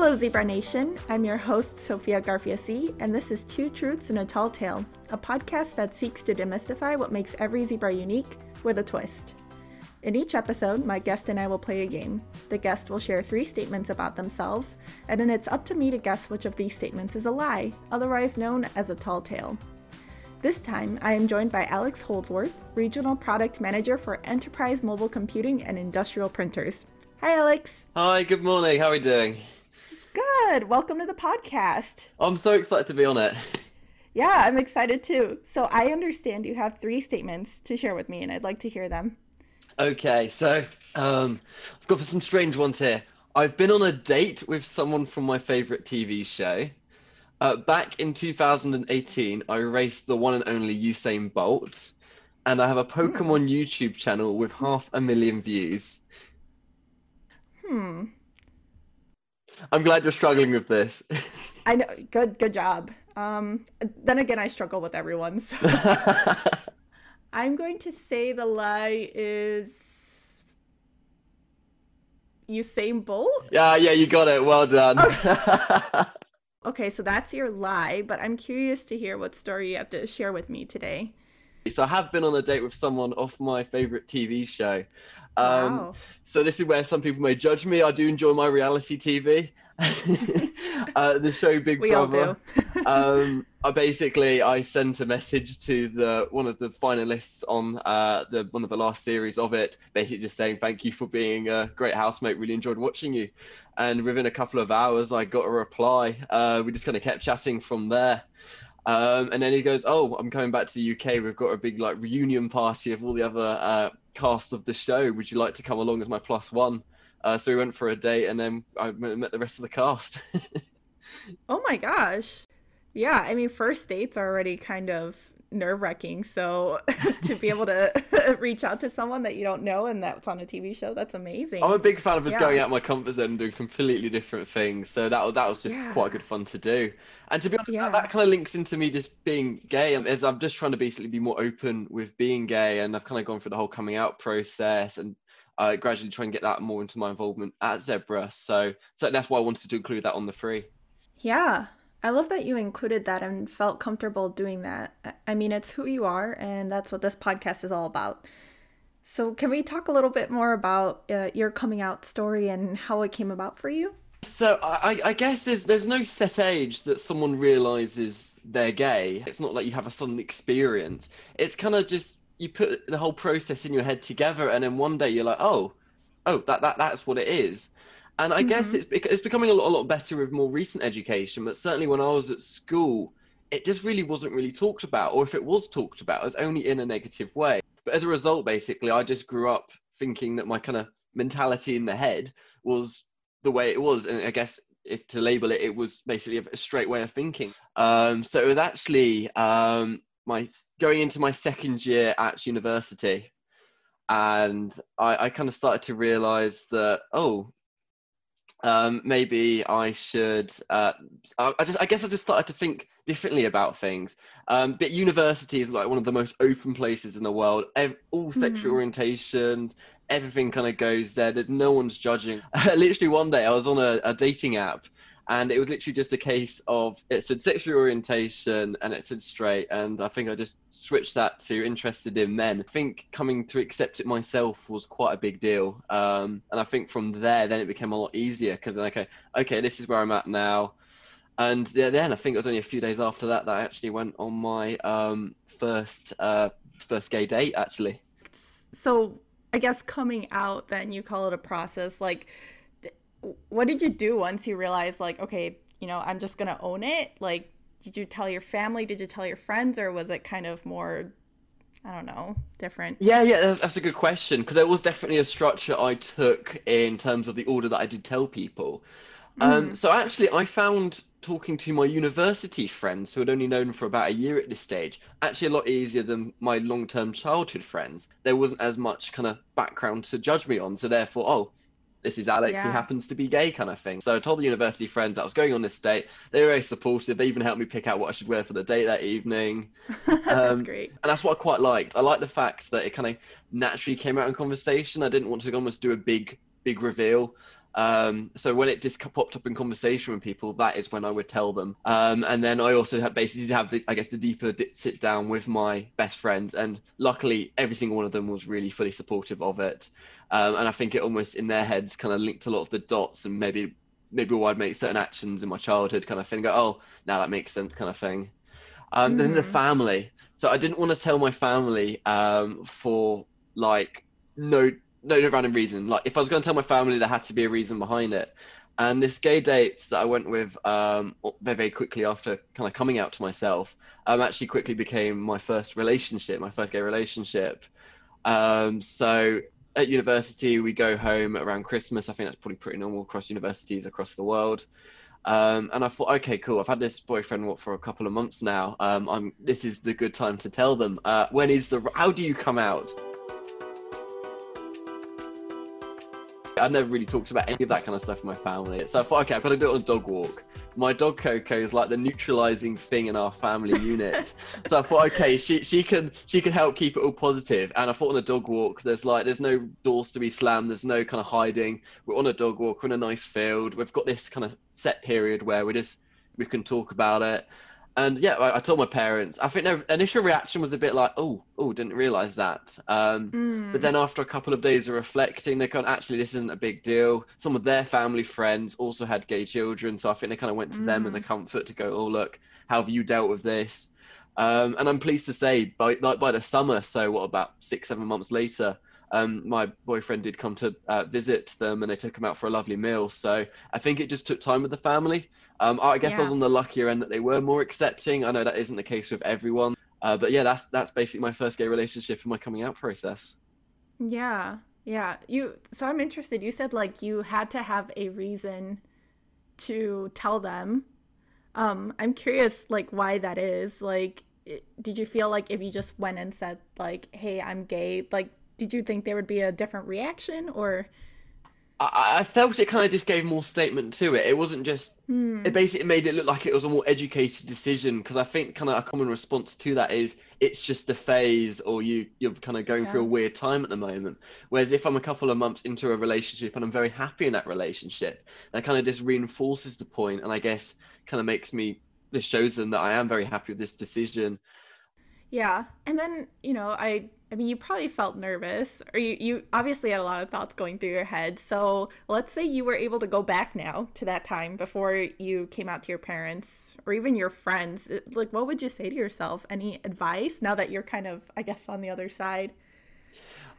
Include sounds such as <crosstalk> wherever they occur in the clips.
Hello, Zebra Nation. I'm your host, Sophia Garfiasi, and this is Two Truths and a Tall Tale, a podcast that seeks to demystify what makes every zebra unique with a twist. In each episode, my guest and I will play a game. The guest will share three statements about themselves, and then it's up to me to guess which of these statements is a lie, otherwise known as a tall tale. This time, I am joined by Alex Holdsworth, Regional Product Manager for Enterprise Mobile Computing and Industrial Printers. Hi, Alex. Hi, good morning. How are we doing? Good. Welcome to the podcast. I'm so excited to be on it. Yeah, I'm excited too. So, I understand you have three statements to share with me, and I'd like to hear them. Okay, so um, I've got some strange ones here. I've been on a date with someone from my favorite TV show. Uh, back in 2018, I raced the one and only Usain Bolt, and I have a Pokemon YouTube channel with half a million views. Hmm. I'm glad you're struggling with this. I know. Good. Good job. Um. Then again, I struggle with everyone. So. <laughs> I'm going to say the lie is Usain Bolt. yeah, yeah, you got it. Well done. <laughs> Okay, so that's your lie, but I'm curious to hear what story you have to share with me today. So I have been on a date with someone off my favorite TV show. Um, Wow. So this is where some people may judge me. I do enjoy my reality TV. <laughs> uh, the show Big We all do. <laughs> um, I basically I sent a message to the one of the finalists on uh, the one of the last series of it, basically just saying thank you for being a great housemate. Really enjoyed watching you. And within a couple of hours, I got a reply. Uh, we just kind of kept chatting from there. Um, and then he goes, "Oh, I'm coming back to the UK. We've got a big like reunion party of all the other uh, cast of the show. Would you like to come along as my plus one?" Uh, so we went for a date, and then I met the rest of the cast. <laughs> Oh my gosh. Yeah, I mean, first dates are already kind of nerve wracking. So <laughs> to be able to <laughs> reach out to someone that you don't know and that's on a TV show, that's amazing. I'm a big fan of just Yeah. going out my comfort zone and doing completely different things. So that that was just Yeah. quite good fun to do. And to be honest, Yeah. that, that kind of links into me just being gay. As I'm just trying to basically be more open with being gay, and I've kind of gone through the whole coming out process and uh, gradually try and get that more into my involvement at Zebra. So so that's why I wanted to include that on the free. Yeah. I love that you included that and felt comfortable doing that. I- mean, it's who you are, and that's what this podcast is all about. So, can we talk a little bit more about uh, your coming out story and how it came about for you? So I, I- I guess there's there's no set age that someone realizes they're gay. It's not like you have a sudden experience. It's kind of just you put the whole process in your head together, and then one day you're like, oh, oh, that that that's what it is. And I guess Mhm. it's it's becoming a lot, a lot better with more recent education. But certainly when I was at school, it just really wasn't really talked about, or if it was talked about, it was only in a negative way. But as a result, basically, I just grew up thinking that my kind of mentality in the head was the way it was and i guess if to label it it was basically a straight way of thinking um so it was actually um my going into my second year at university and i i kind of started to realize that oh um maybe i should uh I, just i guess i just started to think differently about things um but university is like one of the most open places in the world Ev- all sexual orientations everything kind of goes there. There's no one's judging. <laughs> literally one day I was on a, a dating app and it was literally just a case of it said sexual orientation and it said straight and I think I just switched that to interested in men. I think coming to accept it myself was quite a big deal. Um, and I think from there then it became a lot easier because okay, okay, this is where I'm at now. And then I think it was only a few days after that that I actually went on my um, first uh, first gay date actually. So, I guess coming out, then you call it a process. Like, what did you do once you realized, like, okay, you know, I'm just gonna own it? Like, did you tell your family? Did you tell your friends? Or was it kind of more, I don't know, different? Yeah, yeah, that's, that's a good question because there was definitely a structure I took in terms of the order that I did tell people. Um, Mhm. so actually, I found talking to my university friends who had only known for about a year at this stage actually a lot easier than my long-term childhood friends. There wasn't as much kind of background to judge me on, so therefore, oh, this is Alex who Yeah. happens to be gay, kind of thing. So I told the university friends I was going on this date. They were very supportive. They even helped me pick out what I should wear for the date that evening. <laughs> That's Um, great. And that's what I quite liked. I liked the fact that it kind of naturally came out in conversation. I didn't want to almost do a big, big reveal. Um, so when it just popped up in conversation with people, that is when I would tell them. Um, and then I also had basically have the, I guess, the deeper sit down with my best friends, and luckily every single one of them was really fully supportive of it. Um, and I think it almost in their heads kind of linked a lot of the dots, and maybe maybe why I'd make certain actions in my childhood kind of thing. Go, oh, now that makes sense, kind of thing. Um, mm. Then the mm. family. So I didn't want to tell my family um, for like no no no random reason. Like if I was going to tell my family, there had to be a reason behind it. And this gay date that I went with um, very quickly after kind of coming out to myself, um, actually quickly became my first relationship, my first gay relationship. Um, so at university, we go home around Christmas. I think that's probably pretty normal across universities across the world. Um, and I thought, okay, cool. I've had this boyfriend what, for a couple of months now. Um, I'm. This is the good time to tell them. Uh, when is the? How do you come out? I never really talked about any of that kind of stuff with my family. So I thought, okay, I've got to do it on a dog walk my dog Coco is like the neutralizing thing in our family <laughs> unit. so I thought, okay, she she can she can help keep it all positive. And I thought on a dog walk, there's like there's no doors to be slammed, there's no kind of hiding. We're on a dog walk, we're in a nice field. We've got this kind of set period where we just we can talk about it and yeah, I, I, told my parents. I think their initial reaction was a bit like, "Oh, oh, didn't realize that." Um, mm. But then after a couple of days of reflecting, they kind of actually this isn't a big deal. Some of their family friends also had gay children, so I think they kind of went to mm. them as a mm. comfort to go, "Oh, look, how have you dealt with this?" Um, and I'm pleased to say, by like by the summer, so what about six, seven months later, um, my boyfriend did come to uh, visit them and they took him out for a lovely meal. So I think it just took time with the family. Um, I guess yeah. I was on the luckier end that they were more accepting. I know that isn't the case with everyone, uh, but yeah, that's that's basically my first gay relationship in my coming out process. Yeah, yeah. You. So I'm interested. You said like you had to have a reason to tell them. Um, I'm curious, like why that is. Like, did you feel like if you just went and said like, "Hey, I'm gay," like did you think there would be a different reaction or I, I felt it kind of just gave more statement to it. It wasn't just. Hmm. It basically made it look like it was a more educated decision because I think kind of a common response to that is it's just a phase or you you're kind of going yeah. through a weird time at the moment. Whereas if I'm a couple of months into a relationship and I'm very happy in that relationship, that kind of just reinforces the point and I guess kind of makes me this shows them that I am very happy with this decision. Yeah, and then you know I I mean, you probably felt nervous, or you, you obviously had a lot of thoughts going through your head. So let's say you were able to go back now to that time before you came out to your parents or even your friends. Uh, like, what would you say to yourself? Any advice now that you're kind of, I guess, on the other side?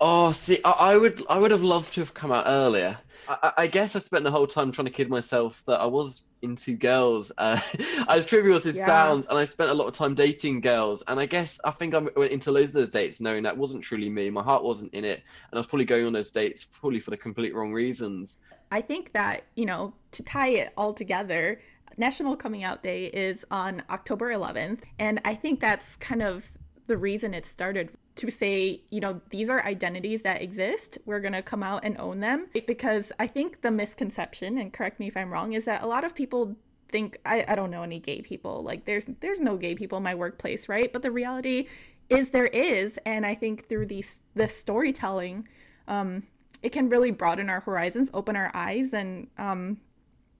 Oh, see, I, I would, I would have loved to have come out earlier. I, I guess I spent the whole time trying to kid myself that I was into girls. Uh, <laughs> as trivial as it yeah. sounds, and I spent a lot of time dating girls. And I guess I think I went into loads of those dates knowing that wasn't truly me. My heart wasn't in it, and I was probably going on those dates probably for the complete wrong reasons. I think that you know to tie it all together. National Coming Out Day is on October 11th, and I think that's kind of the reason it started to say, you know, these are identities that exist. We're going to come out and own them. Because I think the misconception, and correct me if I'm wrong, is that a lot of people think I, I don't know any gay people. Like there's there's no gay people in my workplace, right? But the reality is there is. And I think through these this storytelling, um, it can really broaden our horizons, open our eyes, and um,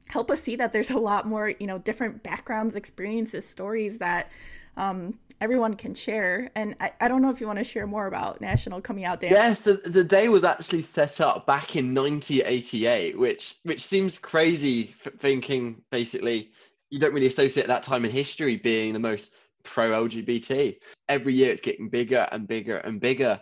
help us see that there's a lot more, you know, different backgrounds, experiences, stories that um, everyone can share. And I, I don't know if you want to share more about National Coming Out Day. Yes, yeah, so the day was actually set up back in 1988, which which seems crazy thinking basically you don't really associate that time in history being the most pro LGBT. Every year it's getting bigger and bigger and bigger.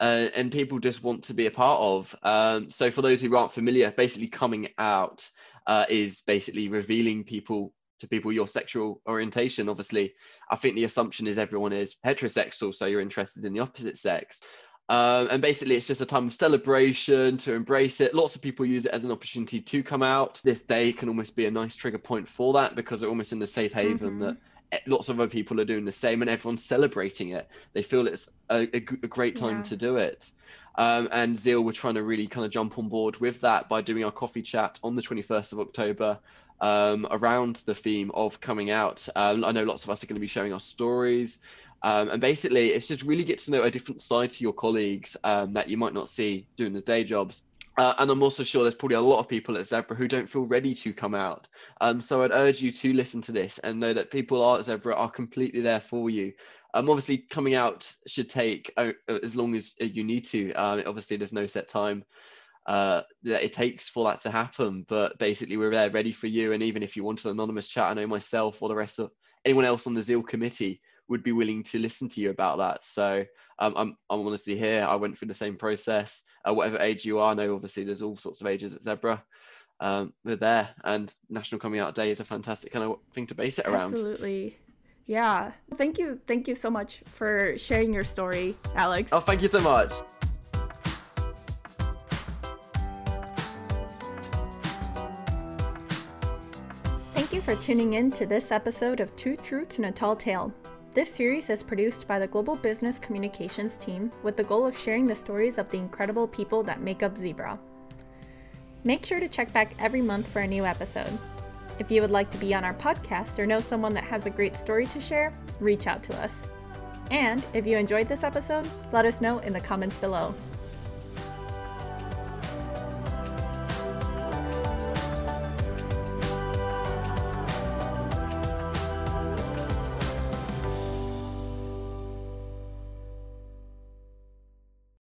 Uh, and people just want to be a part of. Um, so, for those who aren't familiar, basically coming out uh, is basically revealing people to people your sexual orientation. Obviously, I think the assumption is everyone is heterosexual, so you're interested in the opposite sex. Um, and basically, it's just a time of celebration to embrace it. Lots of people use it as an opportunity to come out. This day can almost be a nice trigger point for that because they're almost in the safe haven mm-hmm. that lots of other people are doing the same and everyone's celebrating it. They feel it's a, a, a great time yeah. to do it. Um, and Zeal were trying to really kind of jump on board with that by doing our coffee chat on the 21st of October um, around the theme of coming out. Um, I know lots of us are going to be sharing our stories. Um, and basically, it's just really get to know a different side to your colleagues um, that you might not see doing the day jobs. Uh, and I'm also sure there's probably a lot of people at Zebra who don't feel ready to come out. Um, so I'd urge you to listen to this and know that people at Zebra are completely there for you. Um, obviously, coming out should take uh, as long as you need to. Um, obviously, there's no set time uh, that it takes for that to happen. But basically, we're there ready for you. And even if you want an anonymous chat, I know myself or the rest of anyone else on the Zeal committee would be willing to listen to you about that. So um, I'm, I'm honestly here. I went through the same process. Uh, whatever age you are, I know obviously there's all sorts of ages at Zebra. Um, we're there, and National Coming Out Day is a fantastic kind of thing to base it around. Absolutely. Yeah. Thank you. Thank you so much for sharing your story, Alex. Oh, thank you so much. Thank you for tuning in to this episode of Two Truths and a Tall Tale. This series is produced by the Global Business Communications team with the goal of sharing the stories of the incredible people that make up Zebra. Make sure to check back every month for a new episode. If you would like to be on our podcast or know someone that has a great story to share, reach out to us. And if you enjoyed this episode, let us know in the comments below.